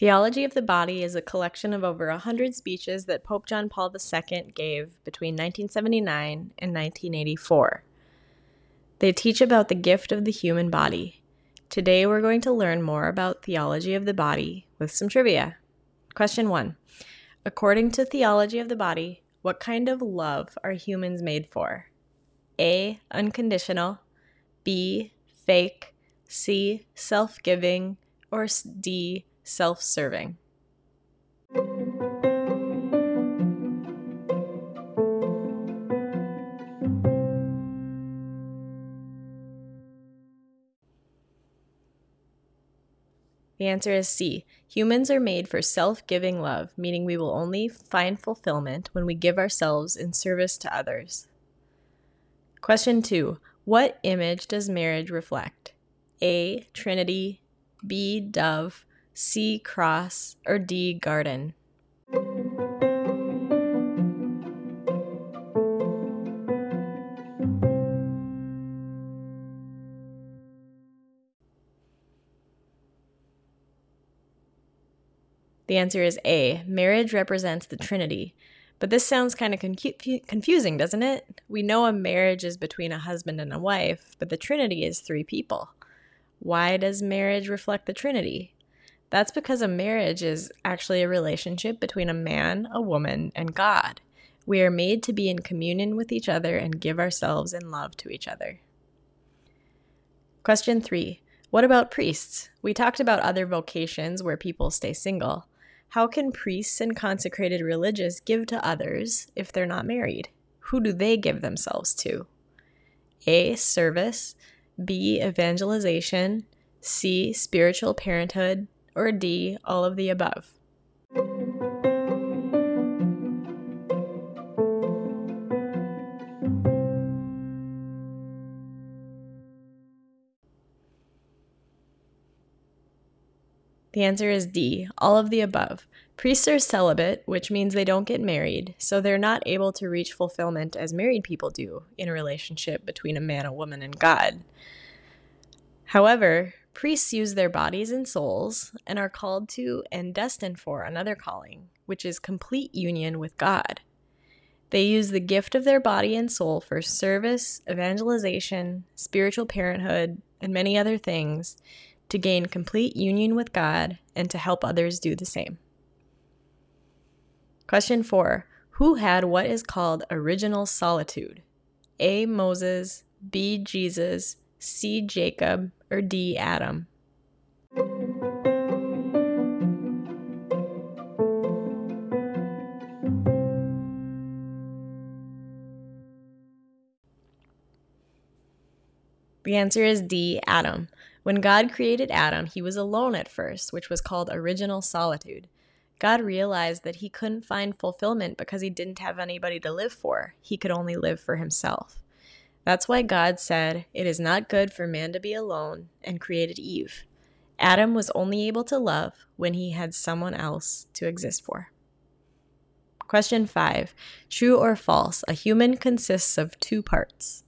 Theology of the Body is a collection of over 100 speeches that Pope John Paul II gave between 1979 and 1984. They teach about the gift of the human body. Today we're going to learn more about theology of the body with some trivia. Question 1. According to theology of the body, what kind of love are humans made for? A. Unconditional. B. Fake. C. Self giving. Or D. Self serving. The answer is C. Humans are made for self giving love, meaning we will only find fulfillment when we give ourselves in service to others. Question 2. What image does marriage reflect? A. Trinity, B. Dove, C. Cross, or D. Garden? The answer is A. Marriage represents the Trinity. But this sounds kind of confu- confusing, doesn't it? We know a marriage is between a husband and a wife, but the Trinity is three people. Why does marriage reflect the Trinity? That's because a marriage is actually a relationship between a man, a woman, and God. We are made to be in communion with each other and give ourselves in love to each other. Question three What about priests? We talked about other vocations where people stay single. How can priests and consecrated religious give to others if they're not married? Who do they give themselves to? A. Service. B. Evangelization. C. Spiritual parenthood. Or D. All of the above. The answer is D, all of the above. Priests are celibate, which means they don't get married, so they're not able to reach fulfillment as married people do in a relationship between a man, a woman, and God. However, priests use their bodies and souls and are called to and destined for another calling, which is complete union with God. They use the gift of their body and soul for service, evangelization, spiritual parenthood, and many other things to gain complete union with God and to help others do the same. Question four Who had what is called original solitude? A. Moses, B. Jesus, C. Jacob, or D. Adam? The answer is D. Adam. When God created Adam, he was alone at first, which was called original solitude. God realized that he couldn't find fulfillment because he didn't have anybody to live for. He could only live for himself. That's why God said, It is not good for man to be alone, and created Eve. Adam was only able to love when he had someone else to exist for. Question 5 True or false? A human consists of two parts.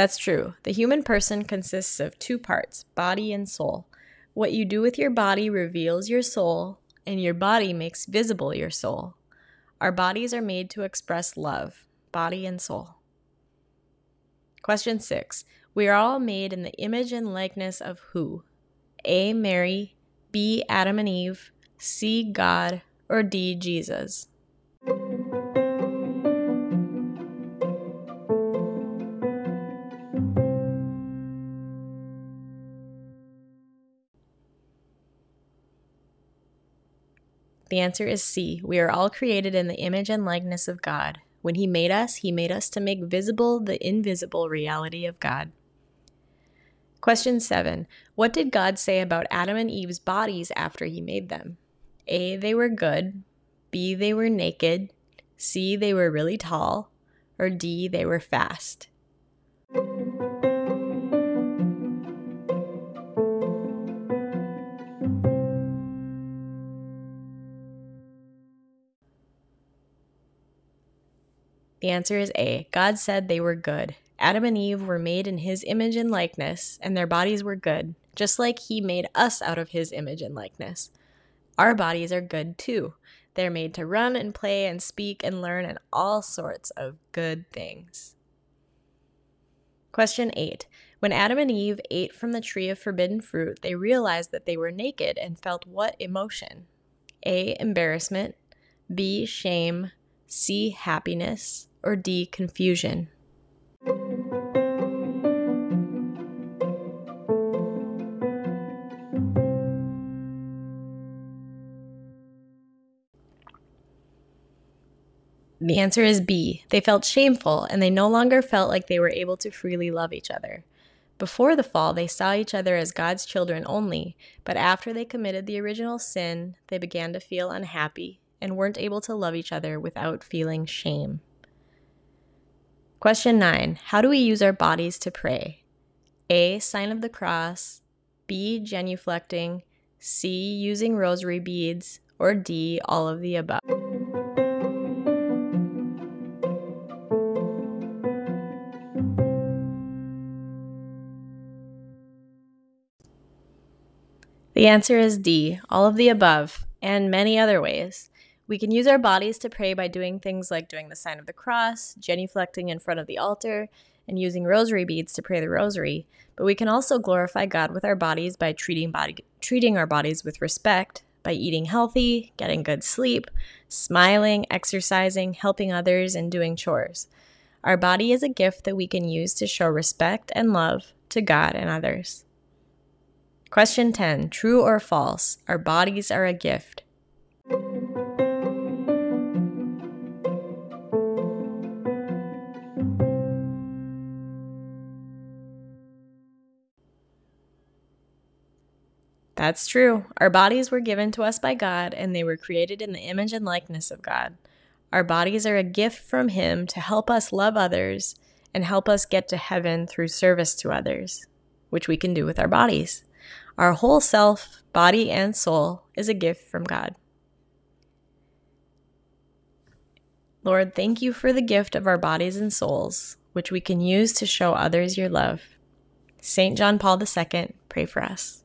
That's true. The human person consists of two parts body and soul. What you do with your body reveals your soul, and your body makes visible your soul. Our bodies are made to express love, body and soul. Question six We are all made in the image and likeness of who? A. Mary, B. Adam and Eve, C. God, or D. Jesus? The answer is C. We are all created in the image and likeness of God. When He made us, He made us to make visible the invisible reality of God. Question 7. What did God say about Adam and Eve's bodies after He made them? A. They were good. B. They were naked. C. They were really tall. Or D. They were fast. Answer is A. God said they were good. Adam and Eve were made in his image and likeness, and their bodies were good, just like he made us out of his image and likeness. Our bodies are good too. They're made to run and play and speak and learn and all sorts of good things. Question 8. When Adam and Eve ate from the tree of forbidden fruit, they realized that they were naked and felt what emotion? A. Embarrassment. B. Shame. C. Happiness. Or D. Confusion. The answer is B. They felt shameful and they no longer felt like they were able to freely love each other. Before the fall, they saw each other as God's children only, but after they committed the original sin, they began to feel unhappy and weren't able to love each other without feeling shame. Question 9 How do we use our bodies to pray? A. Sign of the cross, B. Genuflecting, C. Using rosary beads, or D. All of the above. The answer is D, all of the above, and many other ways. We can use our bodies to pray by doing things like doing the sign of the cross, genuflecting in front of the altar, and using rosary beads to pray the rosary. But we can also glorify God with our bodies by treating, body, treating our bodies with respect, by eating healthy, getting good sleep, smiling, exercising, helping others, and doing chores. Our body is a gift that we can use to show respect and love to God and others. Question 10 True or false? Our bodies are a gift. That's true. Our bodies were given to us by God, and they were created in the image and likeness of God. Our bodies are a gift from Him to help us love others and help us get to heaven through service to others, which we can do with our bodies. Our whole self, body, and soul is a gift from God. Lord, thank you for the gift of our bodies and souls, which we can use to show others your love. St. John Paul II, pray for us.